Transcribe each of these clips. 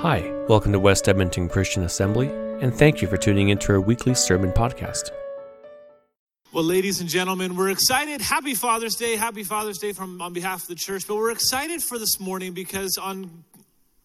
Hi, welcome to West Edmonton Christian Assembly, and thank you for tuning into our weekly sermon podcast. Well, ladies and gentlemen, we're excited. Happy Father's Day. Happy Father's Day from on behalf of the church. But we're excited for this morning because on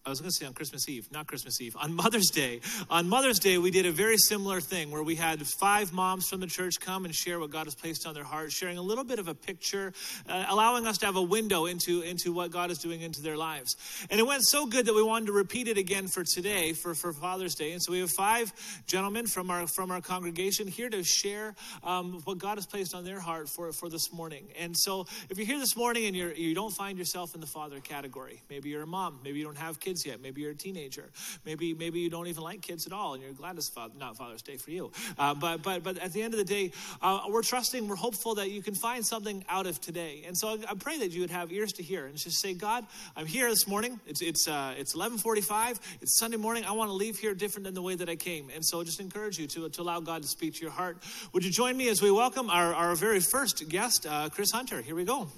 I was going to say on Christmas Eve, not Christmas Eve, on Mother's Day. On Mother's Day, we did a very similar thing where we had five moms from the church come and share what God has placed on their hearts, sharing a little bit of a picture, uh, allowing us to have a window into, into what God is doing into their lives. And it went so good that we wanted to repeat it again for today, for, for Father's Day. And so we have five gentlemen from our, from our congregation here to share um, what God has placed on their heart for, for this morning. And so if you're here this morning and you're, you don't find yourself in the father category, maybe you're a mom, maybe you don't have kids kids yet. Maybe you're a teenager. Maybe maybe you don't even like kids at all, and you're glad it's father, not Father's Day for you. Uh, but but but at the end of the day, uh, we're trusting, we're hopeful that you can find something out of today. And so I, I, pray that you would have ears to hear and just say, God, I'm here this morning. It's it's uh, it's 11:45. It's Sunday morning. I want to leave here different than the way that I came. And so I just encourage you to to allow God to speak to your heart. Would you join me as we welcome our our very first guest, uh, Chris Hunter? Here we go.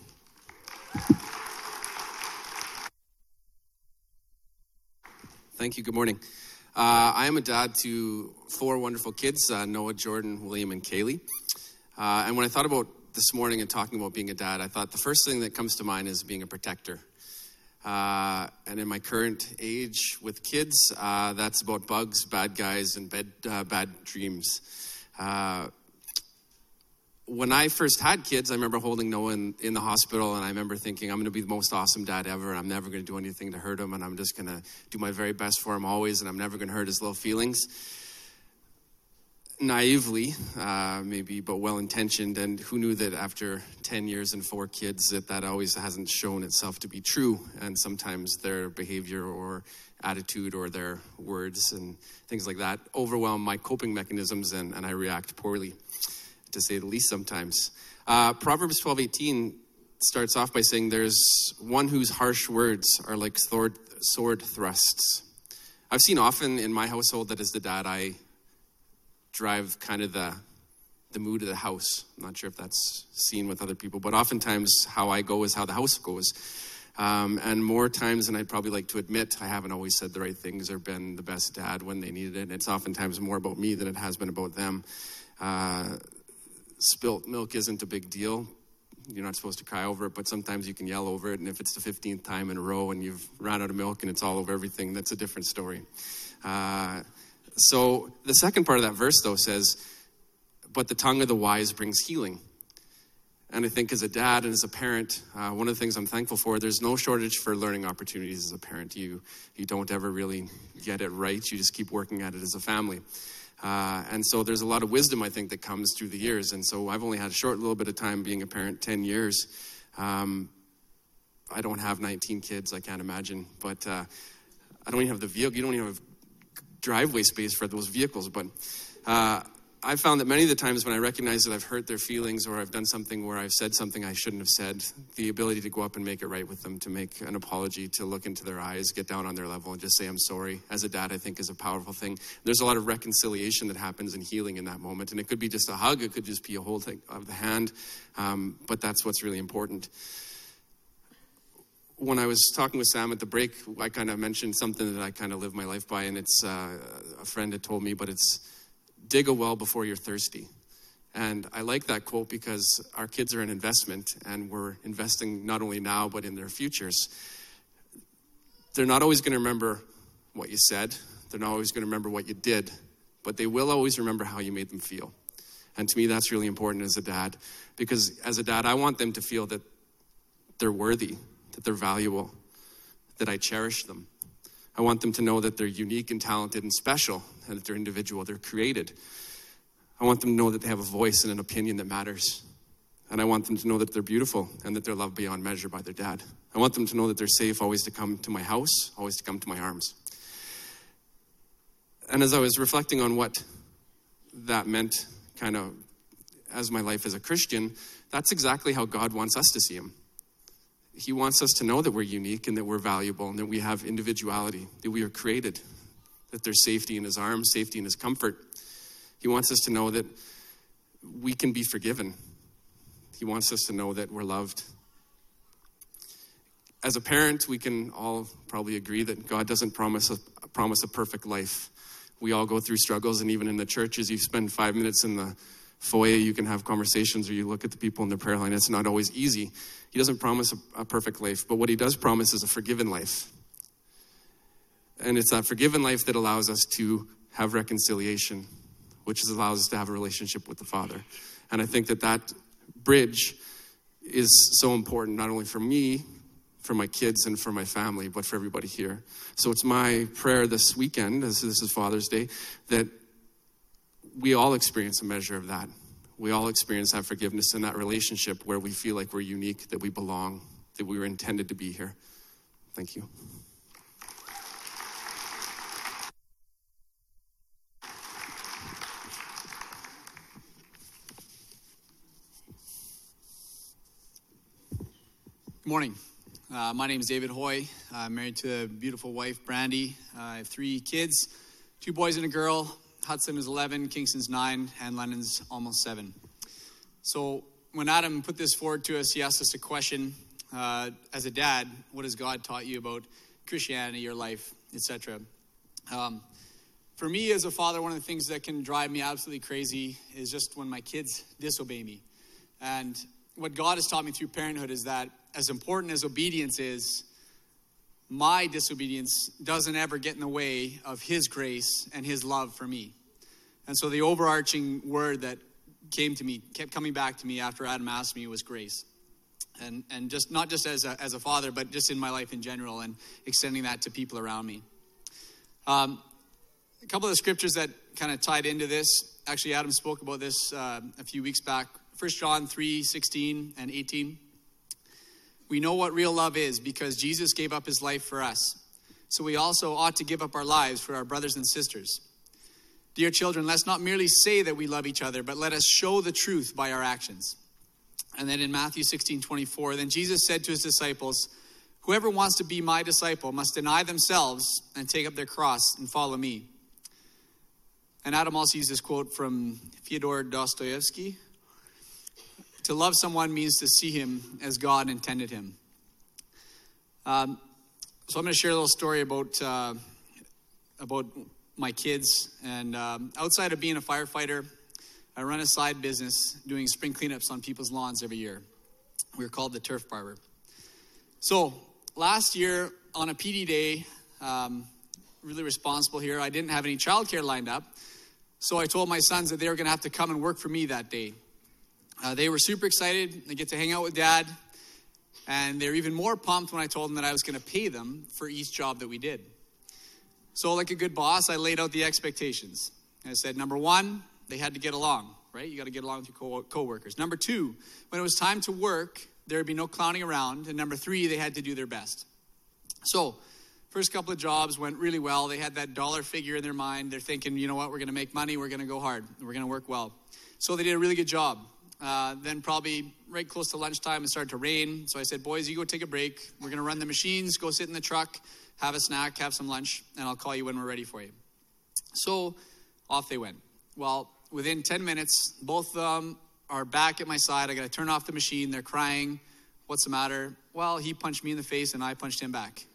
Thank you. Good morning. Uh, I am a dad to four wonderful kids uh, Noah, Jordan, William, and Kaylee. Uh, and when I thought about this morning and talking about being a dad, I thought the first thing that comes to mind is being a protector. Uh, and in my current age with kids, uh, that's about bugs, bad guys, and bed, uh, bad dreams when I first had kids, I remember holding Noah in, in the hospital, and I remember thinking, I'm going to be the most awesome dad ever, and I'm never going to do anything to hurt him, and I'm just going to do my very best for him always, and I'm never going to hurt his little feelings. Naively, uh, maybe, but well intentioned, and who knew that after 10 years and four kids, that that always hasn't shown itself to be true, and sometimes their behavior or attitude or their words and things like that overwhelm my coping mechanisms, and, and I react poorly to say the least sometimes. Uh, Proverbs 12 18 starts off by saying, There's one whose harsh words are like sword, sword thrusts. I've seen often in my household that as the dad, I drive kind of the the mood of the house. I'm not sure if that's seen with other people, but oftentimes how I go is how the house goes. Um, and more times than I'd probably like to admit, I haven't always said the right things or been the best dad when they needed it. It's oftentimes more about me than it has been about them. Uh, spilt milk isn't a big deal. You're not supposed to cry over it, but sometimes you can yell over it. And if it's the 15th time in a row and you've run out of milk and it's all over everything, that's a different story. Uh, so the second part of that verse, though, says, But the tongue of the wise brings healing. And I think as a dad and as a parent, uh, one of the things I'm thankful for, there's no shortage for learning opportunities as a parent. You, you don't ever really get it right, you just keep working at it as a family. Uh, and so there's a lot of wisdom, I think, that comes through the years. And so I've only had a short little bit of time being a parent 10 years. Um, I don't have 19 kids, I can't imagine. But uh, I don't even have the vehicle, you don't even have driveway space for those vehicles. But uh, I've found that many of the times when I recognize that I've hurt their feelings or I've done something where I've said something I shouldn't have said, the ability to go up and make it right with them, to make an apology, to look into their eyes, get down on their level, and just say, I'm sorry, as a dad, I think is a powerful thing. There's a lot of reconciliation that happens in healing in that moment. And it could be just a hug, it could just be a hold of the hand, um, but that's what's really important when I was talking with Sam at the break, I kind of mentioned something that I kind of live my life by, and it's uh, a friend had told me, but it's dig a well before you're thirsty. And I like that quote because our kids are an investment and we're investing not only now but in their futures. They're not always going to remember what you said, they're not always going to remember what you did, but they will always remember how you made them feel. And to me, that's really important as a dad because as a dad, I want them to feel that they're worthy, that they're valuable, that I cherish them. I want them to know that they're unique and talented and special, and that they're individual, they're created. I want them to know that they have a voice and an opinion that matters. And I want them to know that they're beautiful and that they're loved beyond measure by their dad. I want them to know that they're safe always to come to my house, always to come to my arms. And as I was reflecting on what that meant, kind of as my life as a Christian, that's exactly how God wants us to see Him. He wants us to know that we're unique and that we're valuable and that we have individuality, that we are created, that there's safety in His arms, safety in His comfort. He wants us to know that we can be forgiven. He wants us to know that we're loved. As a parent, we can all probably agree that God doesn't promise a promise a perfect life. We all go through struggles, and even in the churches, you spend five minutes in the foyer, you can have conversations, or you look at the people in the prayer line. It's not always easy. He doesn't promise a, a perfect life, but what he does promise is a forgiven life. And it's that forgiven life that allows us to have reconciliation, which allows us to have a relationship with the Father. And I think that that bridge is so important, not only for me, for my kids, and for my family, but for everybody here. So it's my prayer this weekend, as this is Father's Day, that we all experience a measure of that. We all experience that forgiveness in that relationship where we feel like we're unique, that we belong, that we were intended to be here. Thank you. Good morning. Uh, my name is David Hoy. I'm married to a beautiful wife, Brandy. Uh, I have three kids two boys and a girl. Hudson is 11, Kingston's 9, and Lennon's almost 7. So, when Adam put this forward to us, he asked us a question uh, As a dad, what has God taught you about Christianity, your life, etc.? Um, for me, as a father, one of the things that can drive me absolutely crazy is just when my kids disobey me. And what God has taught me through parenthood is that as important as obedience is, my disobedience doesn't ever get in the way of His grace and His love for me. And so the overarching word that came to me, kept coming back to me after Adam asked me was grace. And, and just not just as a, as a father, but just in my life in general and extending that to people around me. Um, a couple of the scriptures that kind of tied into this, actually, Adam spoke about this uh, a few weeks back. 1 John 3 16 and 18. We know what real love is because Jesus gave up his life for us. So we also ought to give up our lives for our brothers and sisters. Dear children, let's not merely say that we love each other, but let us show the truth by our actions. And then in Matthew 16 24, then Jesus said to his disciples, Whoever wants to be my disciple must deny themselves and take up their cross and follow me. And Adam also used this quote from Fyodor Dostoevsky to love someone means to see him as God intended him. Um, so I'm going to share a little story about uh, about my kids. And um, outside of being a firefighter, I run a side business doing spring cleanups on people's lawns every year. We're called the Turf Barber. So last year on a PD day, um, really responsible here. I didn't have any childcare lined up, so I told my sons that they were going to have to come and work for me that day. Uh, they were super excited. They get to hang out with dad. And they're even more pumped when I told them that I was going to pay them for each job that we did. So, like a good boss, I laid out the expectations. I said, number one, they had to get along, right? You got to get along with your co- coworkers. Number two, when it was time to work, there would be no clowning around. And number three, they had to do their best. So, first couple of jobs went really well. They had that dollar figure in their mind. They're thinking, you know what, we're going to make money, we're going to go hard, we're going to work well. So, they did a really good job. Uh, then probably right close to lunchtime, it started to rain. So I said, boys, you go take a break. We're going to run the machines, go sit in the truck, have a snack, have some lunch, and I'll call you when we're ready for you. So off they went. Well, within 10 minutes, both of them are back at my side. I got to turn off the machine. They're crying. What's the matter? Well, he punched me in the face and I punched him back.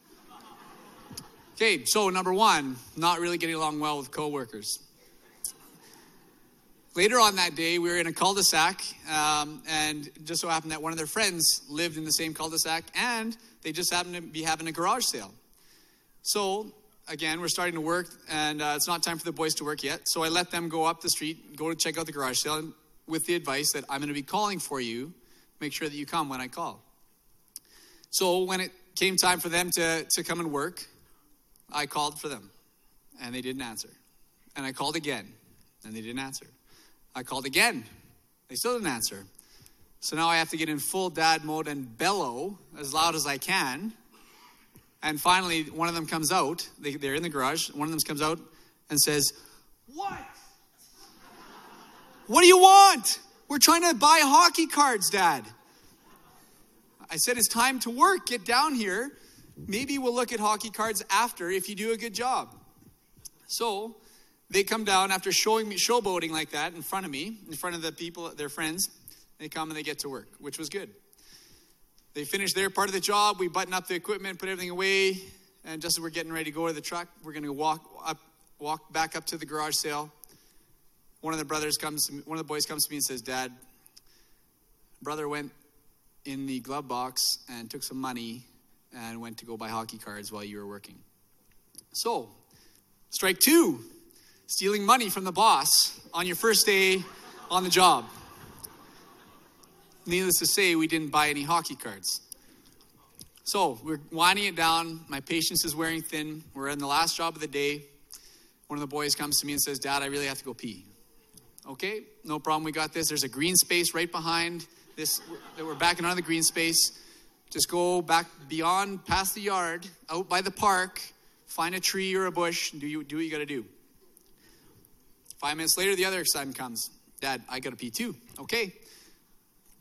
Okay, so number one, not really getting along well with coworkers. Later on that day, we were in a cul de sac, um, and just so happened that one of their friends lived in the same cul de sac, and they just happened to be having a garage sale. So, again, we're starting to work, and uh, it's not time for the boys to work yet. So I let them go up the street, go to check out the garage sale, with the advice that I'm going to be calling for you. Make sure that you come when I call. So when it came time for them to, to come and work, I called for them, and they didn't answer. And I called again, and they didn't answer. I called again. They still didn't answer. So now I have to get in full dad mode and bellow as loud as I can. And finally, one of them comes out. They, are in the garage. One of them comes out and says, What? What do you want? We're trying to buy hockey cards, Dad. I said, It's time to work. Get down here. Maybe we'll look at hockey cards after if you do a good job. So they come down after showing me showboating like that in front of me, in front of the people, their friends. They come and they get to work, which was good. They finish their part of the job. We button up the equipment, put everything away, And just as we're getting ready to go to the truck, we're going to walk up, walk back up to the garage sale. One of the brothers comes, one of the boys comes to me and says, "Dad, brother went in the glove box and took some money and went to go buy hockey cards while you were working." So, strike two: stealing money from the boss on your first day on the job. Needless to say, we didn't buy any hockey cards. So we're winding it down. My patience is wearing thin. We're in the last job of the day. One of the boys comes to me and says, Dad, I really have to go pee. Okay, no problem. We got this. There's a green space right behind this that we're backing on the green space. Just go back beyond, past the yard, out by the park, find a tree or a bush, and do, you, do what you got to do. Five minutes later, the other son comes. Dad, I got to pee too. Okay.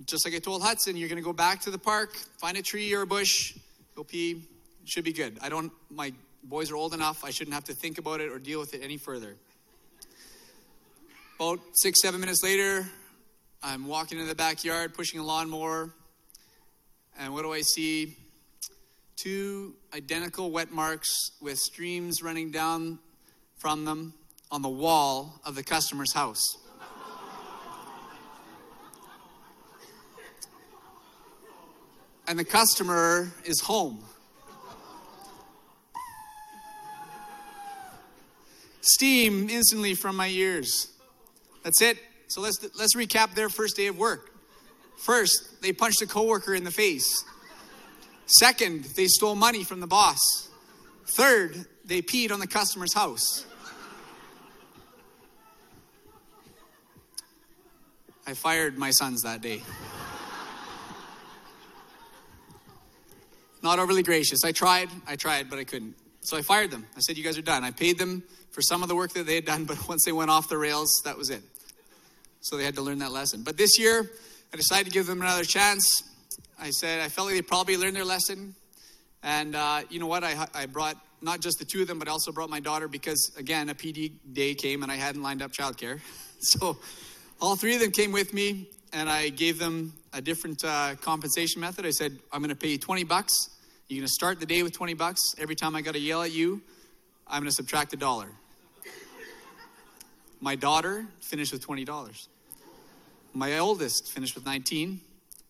Just like I told Hudson, you're going to go back to the park, find a tree or a bush, go pee. Should be good. I don't, my boys are old enough, I shouldn't have to think about it or deal with it any further. About six, seven minutes later, I'm walking in the backyard, pushing a lawnmower, and what do I see? Two identical wet marks with streams running down from them on the wall of the customer's house. and the customer is home. Steam instantly from my ears. That's it. So let's let's recap their first day of work. First, they punched a coworker in the face. Second, they stole money from the boss. Third, they peed on the customer's house. I fired my sons that day. Not overly gracious. I tried, I tried, but I couldn't. So I fired them. I said, You guys are done. I paid them for some of the work that they had done, but once they went off the rails, that was it. So they had to learn that lesson. But this year, I decided to give them another chance. I said, I felt like they probably learned their lesson. And uh, you know what? I, I brought not just the two of them, but I also brought my daughter because, again, a PD day came and I hadn't lined up childcare. So all three of them came with me, and I gave them a different uh, compensation method. I said, I'm going to pay you 20 bucks. You're going to start the day with 20 bucks. Every time I got to yell at you, I'm going to subtract a dollar. My daughter finished with $20. My oldest finished with 19,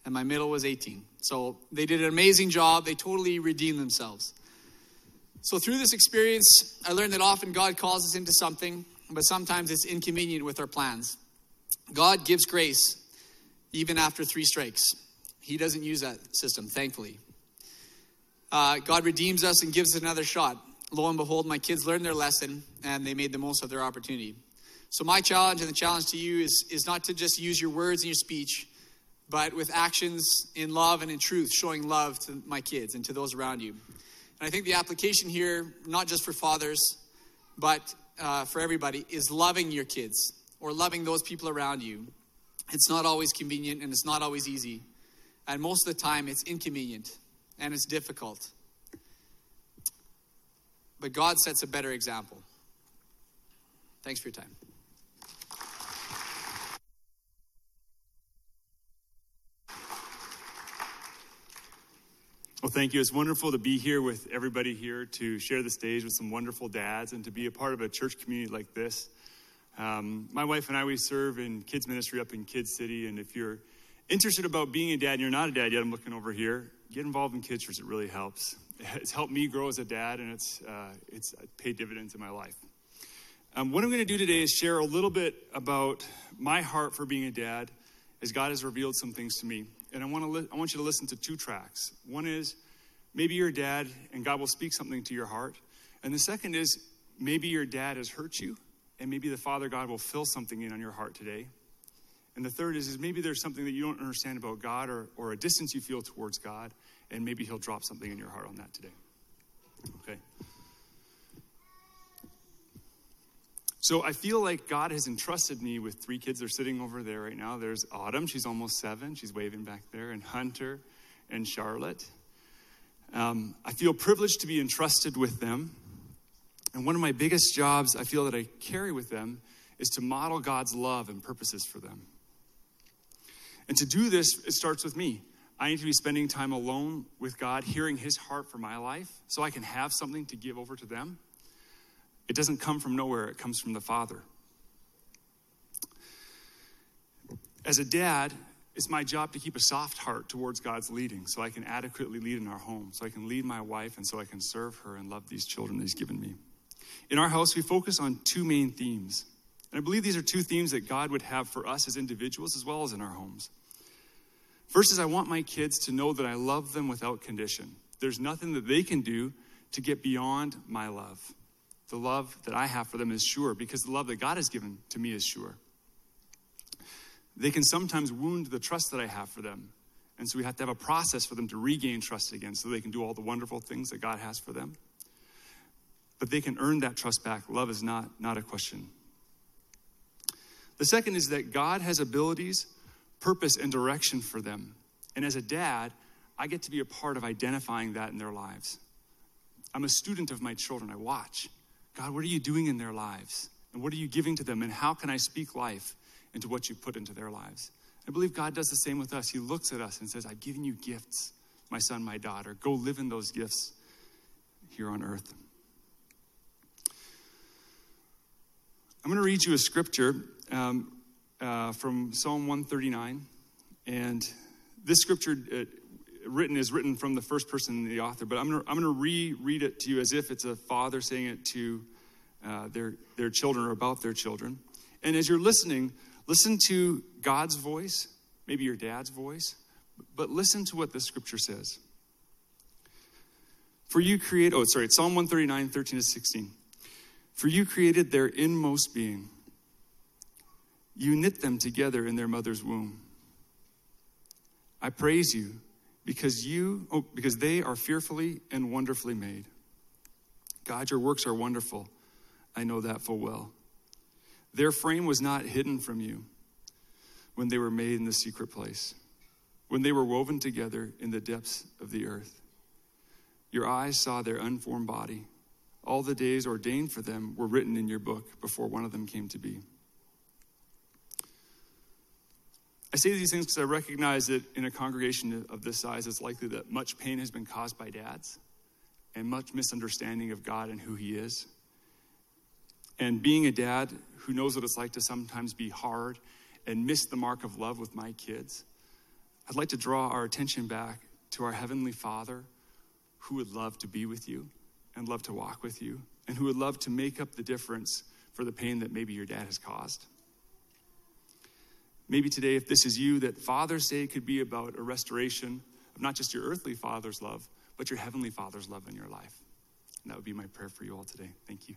and my middle was 18. So they did an amazing job. They totally redeemed themselves. So through this experience, I learned that often God calls us into something, but sometimes it's inconvenient with our plans. God gives grace even after three strikes. He doesn't use that system, thankfully. Uh, God redeems us and gives us another shot. Lo and behold, my kids learned their lesson and they made the most of their opportunity. So, my challenge and the challenge to you is, is not to just use your words and your speech, but with actions in love and in truth, showing love to my kids and to those around you. And I think the application here, not just for fathers, but uh, for everybody, is loving your kids or loving those people around you. It's not always convenient and it's not always easy. And most of the time, it's inconvenient and it's difficult. But God sets a better example. Thanks for your time. Well, thank you. It's wonderful to be here with everybody here to share the stage with some wonderful dads and to be a part of a church community like this. Um, my wife and I, we serve in kids ministry up in Kids City. And if you're interested about being a dad and you're not a dad yet, I'm looking over here, get involved in kids church. It really helps. It's helped me grow as a dad and it's, uh, it's paid dividends in my life. Um, what I'm going to do today is share a little bit about my heart for being a dad as God has revealed some things to me. And I want, to li- I want you to listen to two tracks. One is maybe you're a dad and God will speak something to your heart. And the second is maybe your dad has hurt you and maybe the Father God will fill something in on your heart today. And the third is, is maybe there's something that you don't understand about God or, or a distance you feel towards God, and maybe He'll drop something in your heart on that today. Okay. So I feel like God has entrusted me with three kids. They're sitting over there right now. There's Autumn, she's almost seven. She's waving back there, and Hunter and Charlotte. Um, I feel privileged to be entrusted with them. And one of my biggest jobs I feel that I carry with them is to model God's love and purposes for them. And to do this, it starts with me I need to be spending time alone with God, hearing His heart for my life, so I can have something to give over to them. It doesn't come from nowhere, it comes from the Father. As a dad, it's my job to keep a soft heart towards God's leading so I can adequately lead in our home, so I can lead my wife, and so I can serve her and love these children that He's given me. In our house, we focus on two main themes. And I believe these are two themes that God would have for us as individuals as well as in our homes. First is I want my kids to know that I love them without condition. There's nothing that they can do to get beyond my love. The love that I have for them is sure because the love that God has given to me is sure. They can sometimes wound the trust that I have for them. And so we have to have a process for them to regain trust again so they can do all the wonderful things that God has for them. But they can earn that trust back. Love is not, not a question. The second is that God has abilities purpose and direction for them. And as a dad, I get to be a part of identifying that in their lives. I'm a student of my children. I watch. God, what are you doing in their lives? And what are you giving to them? And how can I speak life into what you put into their lives? I believe God does the same with us. He looks at us and says, I've given you gifts, my son, my daughter. Go live in those gifts here on earth. I'm going to read you a scripture. Um, uh, from Psalm 139. And this scripture uh, written is written from the first person, the author, but I'm going to I'm gonna reread it to you as if it's a father saying it to uh, their, their children or about their children. And as you're listening, listen to God's voice, maybe your dad's voice, but listen to what the scripture says. For you create, oh, sorry, Psalm 139, 13 to 16. For you created their inmost being you knit them together in their mother's womb. I praise you because you oh, because they are fearfully and wonderfully made. God, your works are wonderful. I know that full well. Their frame was not hidden from you when they were made in the secret place, when they were woven together in the depths of the earth. Your eyes saw their unformed body. All the days ordained for them were written in your book before one of them came to be. I say these things because I recognize that in a congregation of this size, it's likely that much pain has been caused by dads and much misunderstanding of God and who He is. And being a dad who knows what it's like to sometimes be hard and miss the mark of love with my kids, I'd like to draw our attention back to our Heavenly Father who would love to be with you and love to walk with you and who would love to make up the difference for the pain that maybe your dad has caused. Maybe today, if this is you, that Father's Day could be about a restoration of not just your earthly father's love, but your heavenly father's love in your life. And that would be my prayer for you all today. Thank you.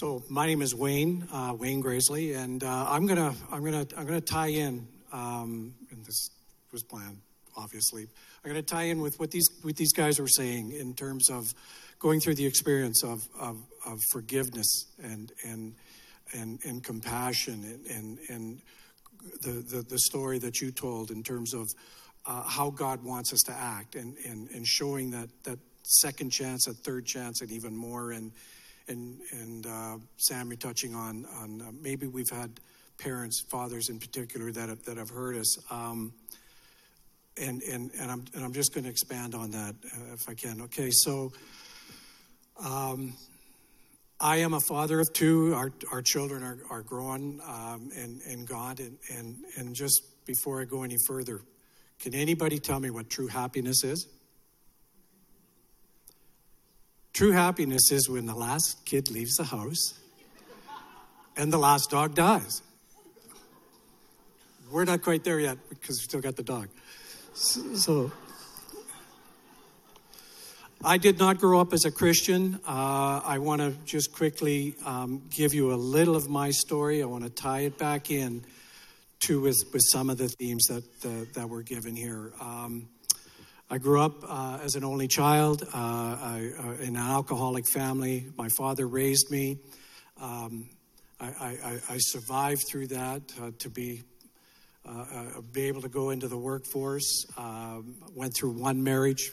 So my name is Wayne, uh, Wayne Graisley, and uh, I'm gonna I'm gonna I'm gonna tie in um, and this was planned, obviously. I'm to tie in with what these what these guys were saying in terms of going through the experience of of, of forgiveness and and and and compassion and and, and the, the, the story that you told in terms of uh, how God wants us to act and, and, and showing that, that second chance, that third chance, and even more. And and and uh, Sam, you're touching on on uh, maybe we've had parents, fathers in particular, that have, that have heard us. Um, and, and, and, I'm, and I'm just going to expand on that uh, if I can. Okay, so um, I am a father of two. Our, our children are, are grown um, in, in God. And, and, and just before I go any further, can anybody tell me what true happiness is? True happiness is when the last kid leaves the house and the last dog dies. We're not quite there yet because we still got the dog. So, so I did not grow up as a Christian. Uh, I want to just quickly um, give you a little of my story. I want to tie it back in to with, with some of the themes that uh, that were given here. Um, I grew up uh, as an only child uh, I, uh, in an alcoholic family. My father raised me. Um, I, I, I, survived through that uh, to be uh, uh, be able to go into the workforce. Um, went through one marriage,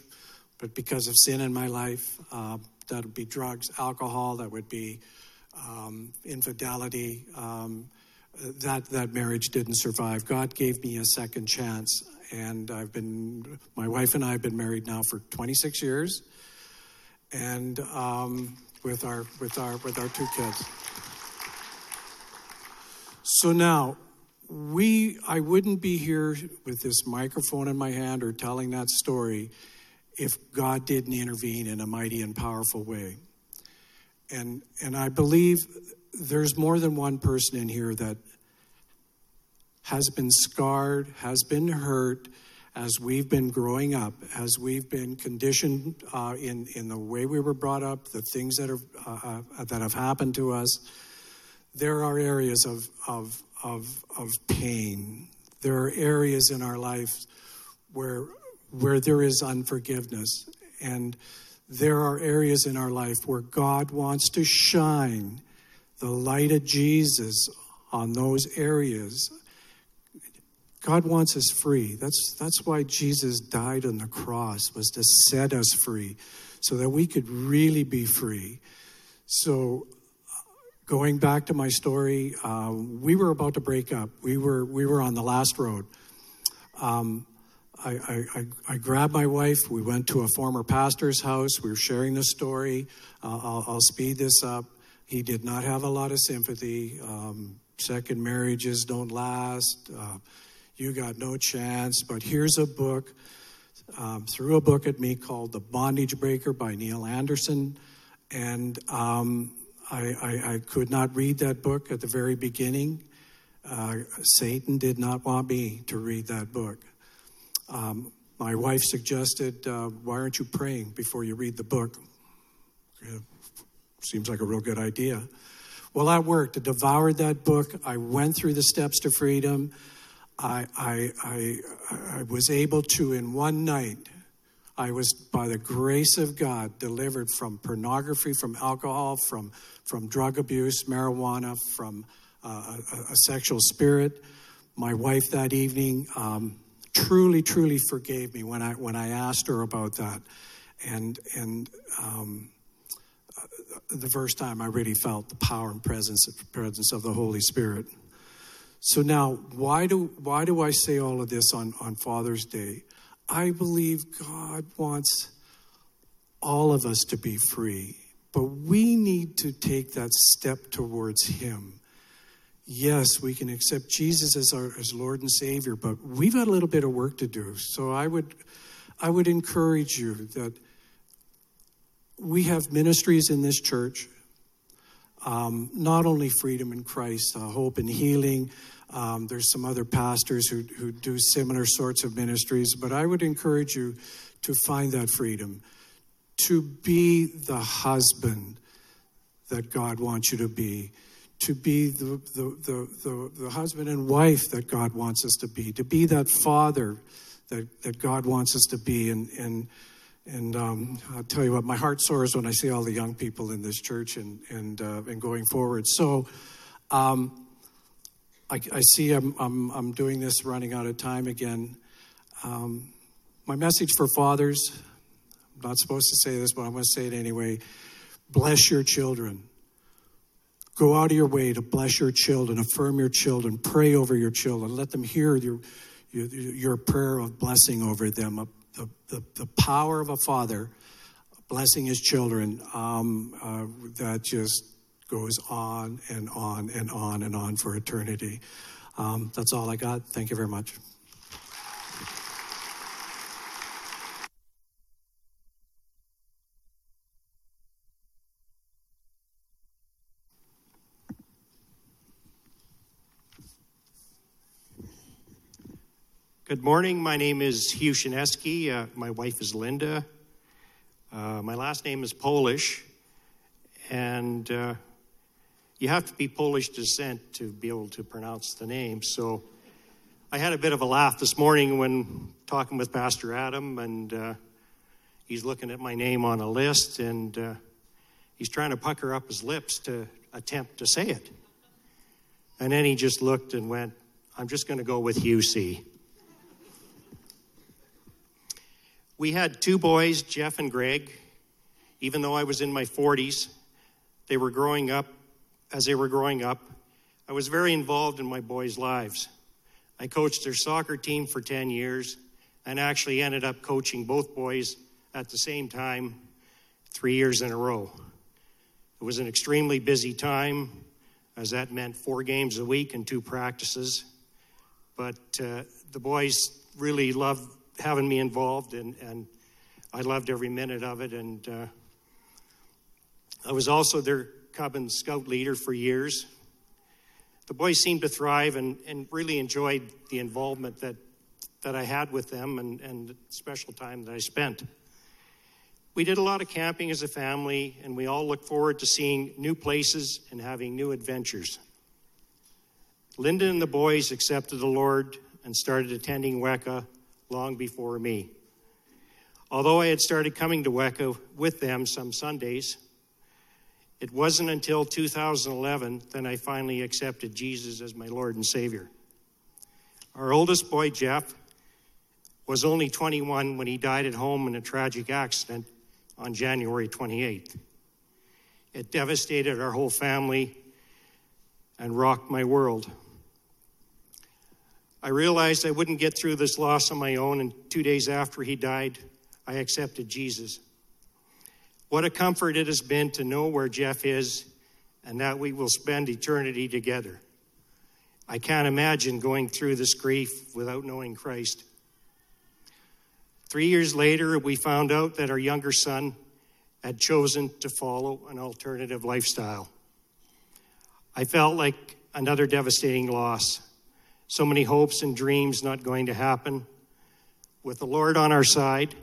but because of sin in my life, uh, that would be drugs, alcohol, that would be um, infidelity. Um, that that marriage didn't survive. God gave me a second chance, and I've been my wife and I have been married now for 26 years, and um, with our with our with our two kids. So now we I wouldn't be here with this microphone in my hand or telling that story if God didn't intervene in a mighty and powerful way. And and I believe there's more than one person in here that has been scarred, has been hurt as we've been growing up, as we've been conditioned uh, in in the way we were brought up, the things that are uh, uh, that have happened to us. There are areas of of of, of pain. There are areas in our life where, where there is unforgiveness. And there are areas in our life where God wants to shine the light of Jesus on those areas. God wants us free. That's, that's why Jesus died on the cross, was to set us free so that we could really be free. So going back to my story, uh, we were about to break up. We were we were on the last road. Um, I, I, I, grabbed my wife. We went to a former pastor's house. We were sharing the story. Uh, I'll, I'll, speed this up. He did not have a lot of sympathy. Um, second marriages don't last. Uh, you got no chance. But here's a book. Um, threw a book at me called The Bondage Breaker by Neil Anderson. And um, I, I, I, could not read that book at the very beginning. Uh, Satan did not want me to read that book. Um, my wife suggested, uh, Why aren't you praying before you read the book? Seems like a real good idea. Well, that worked. I devoured that book. I went through the steps to freedom. I, I, I, I was able to, in one night, I was, by the grace of God, delivered from pornography, from alcohol, from, from drug abuse, marijuana, from uh, a, a, sexual spirit. My wife that evening um, truly, truly forgave me when I, when I asked her about that. And, and um, the first time I really felt the power and presence, presence of the Holy Spirit. So now, why do, why do I say all of this on, on Father's Day? I believe God wants all of us to be free, but we need to take that step towards Him. Yes, we can accept Jesus as our as Lord and Savior, but we've got a little bit of work to do. So I would, I would encourage you that we have ministries in this church. Um, not only freedom in Christ, uh, hope and healing, um, there's some other pastors who, who do similar sorts of ministries, but I would encourage you to find that freedom, to be the husband that God wants you to be, to be the, the, the, the, the husband and wife that God wants us to be, to be that father that, that God wants us to be. And, and, and um, I'll tell you what, my heart soars when I see all the young people in this church and, and, uh, and going forward. So, um, I, I see I'm, I'm, I'm, doing this running out of time again. Um, my message for fathers, I'm not supposed to say this, but I'm going to say it anyway. Bless your children. Go out of your way to bless your children, affirm your children, pray over your children, let them hear your, your, your prayer of blessing over them. The, the, the power of a father blessing his children um, uh, that just goes on and on and on and on for eternity. Um, that's all I got. Thank you very much. Good morning. My name is Hugh Shineski. Uh, my wife is Linda. Uh, my last name is Polish. And uh, you have to be Polish descent to be able to pronounce the name. So I had a bit of a laugh this morning when talking with Pastor Adam, and uh, he's looking at my name on a list, and uh, he's trying to pucker up his lips to attempt to say it. And then he just looked and went, I'm just going to go with Hugh We had two boys, Jeff and Greg. Even though I was in my 40s, they were growing up. As they were growing up, I was very involved in my boys' lives. I coached their soccer team for 10 years and actually ended up coaching both boys at the same time three years in a row. It was an extremely busy time, as that meant four games a week and two practices. But uh, the boys really loved having me involved, and, and I loved every minute of it. And uh, I was also their Cub and Scout leader for years. The boys seemed to thrive and, and really enjoyed the involvement that, that I had with them and, and the special time that I spent. We did a lot of camping as a family, and we all look forward to seeing new places and having new adventures. Linda and the boys accepted the Lord and started attending WECA long before me. Although I had started coming to WECA with them some Sundays, it wasn't until 2011 that I finally accepted Jesus as my Lord and Savior. Our oldest boy, Jeff, was only 21 when he died at home in a tragic accident on January 28th. It devastated our whole family and rocked my world. I realized I wouldn't get through this loss on my own, and two days after he died, I accepted Jesus. What a comfort it has been to know where Jeff is and that we will spend eternity together. I can't imagine going through this grief without knowing Christ. Three years later, we found out that our younger son had chosen to follow an alternative lifestyle. I felt like another devastating loss. So many hopes and dreams not going to happen. With the Lord on our side,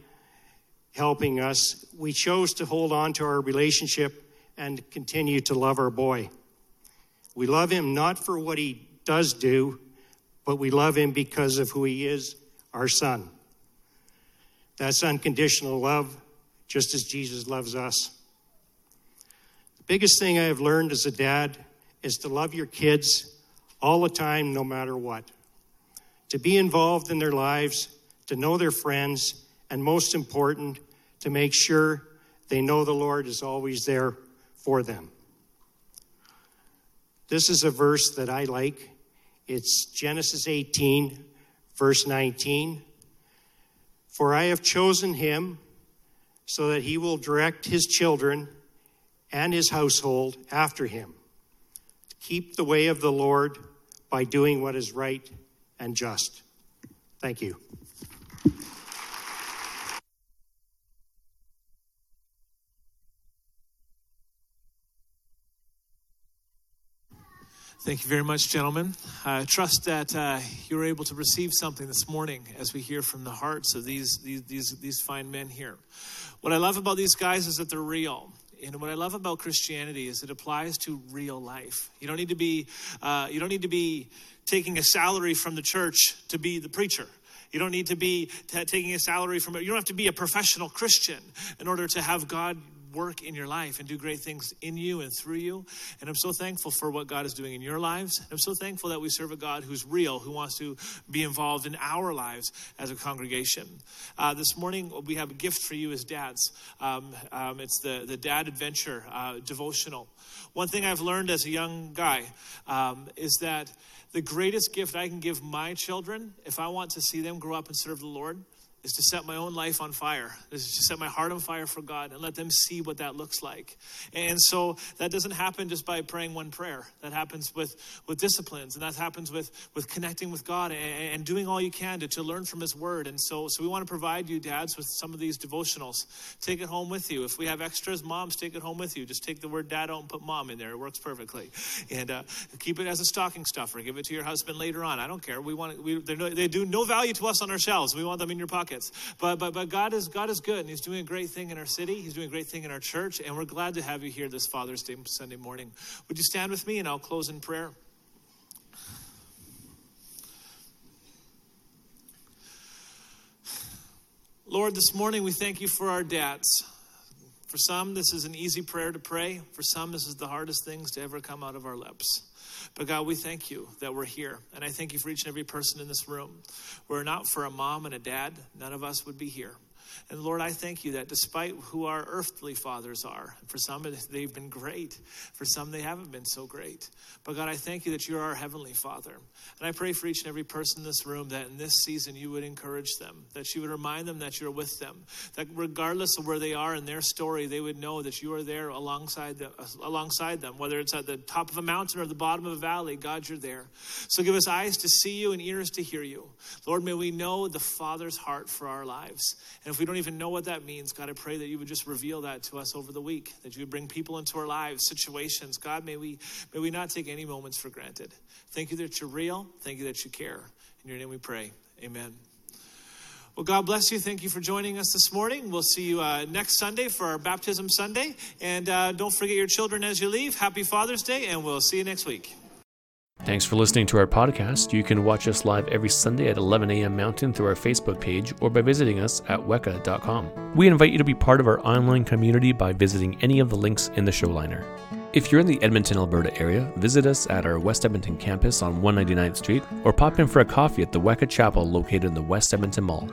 helping us, we chose to hold on to our relationship and continue to love our boy. We love him not for what he does do, but we love him because of who he is, our son. That's unconditional love, just as Jesus loves us. The biggest thing I have learned as a dad is to love your kids all the time, no matter what. To be involved in their lives, to know their friends, and most important, to make sure they know the Lord is always there for them. This is a verse that I like. It's Genesis 18, verse 19. For I have chosen him so that he will direct his children and his household after him. To keep the way of the Lord by doing what is right and just. Thank you. Thank you very much, gentlemen. I trust that uh, you were able to receive something this morning as we hear from the hearts of these, these, these, these fine men here. What I love about these guys is that they're real. And what I love about Christianity is it applies to real life. You don't need to be, uh, you don't need to be taking a salary from the church to be the preacher. You don't need to be t- taking a salary from it. You don't have to be a professional Christian in order to have God work in your life and do great things in you and through you. And I'm so thankful for what God is doing in your lives. I'm so thankful that we serve a God who's real, who wants to be involved in our lives as a congregation. Uh, this morning, we have a gift for you as dads. Um, um, it's the, the Dad Adventure uh, devotional. One thing I've learned as a young guy um, is that the greatest gift I can give my children, if I want to see them grow up and serve the Lord, is to set my own life on fire, is to set my heart on fire for God and let them see what that looks like. And so that doesn't happen just by praying one prayer. That happens with, with disciplines, and that happens with, with connecting with God and, and doing all you can to, to learn from His Word. And so, so we want to provide you, dads, with some of these devotionals. Take it home with you. If we have extras, moms, take it home with you. Just take the word dad out and put mom in there. It works perfectly. And uh, keep it as a stocking stuffer. Give it to your husband later on. I don't care. We want we, no, they do no value to us on our shelves. We want them in your pocket pockets. But, but, but God, is, God is good, and He's doing a great thing in our city. He's doing a great thing in our church, and we're glad to have you here this Father's Day Sunday morning. Would you stand with me, and I'll close in prayer? Lord, this morning we thank you for our dads For some, this is an easy prayer to pray. For some, this is the hardest things to ever come out of our lips. But God, we thank you that we're here. And I thank you for each and every person in this room. Were not for a mom and a dad, none of us would be here. And Lord, I thank you that despite who our earthly fathers are, for some they've been great, for some they haven't been so great. But God, I thank you that you're our heavenly Father. And I pray for each and every person in this room that in this season you would encourage them, that you would remind them that you're with them, that regardless of where they are in their story, they would know that you are there alongside them, alongside them, whether it's at the top of a mountain or the bottom of a valley. God, you're there. So give us eyes to see you and ears to hear you. Lord, may we know the Father's heart for our lives. And if we don't even know what that means, God, I pray that you would just reveal that to us over the week, that you would bring people into our lives, situations. God, may we may we not take any moments for granted. Thank you that you're real. Thank you that you care. In your name we pray. Amen. Well, God bless you. Thank you for joining us this morning. We'll see you uh, next Sunday for our Baptism Sunday. And uh, don't forget your children as you leave. Happy Father's Day, and we'll see you next week. Thanks for listening to our podcast. You can watch us live every Sunday at 11 a.m. Mountain through our Facebook page or by visiting us at weka.com. We invite you to be part of our online community by visiting any of the links in the show liner. If you're in the Edmonton, Alberta area, visit us at our West Edmonton campus on 199th Street or pop in for a coffee at the Weka Chapel located in the West Edmonton Mall.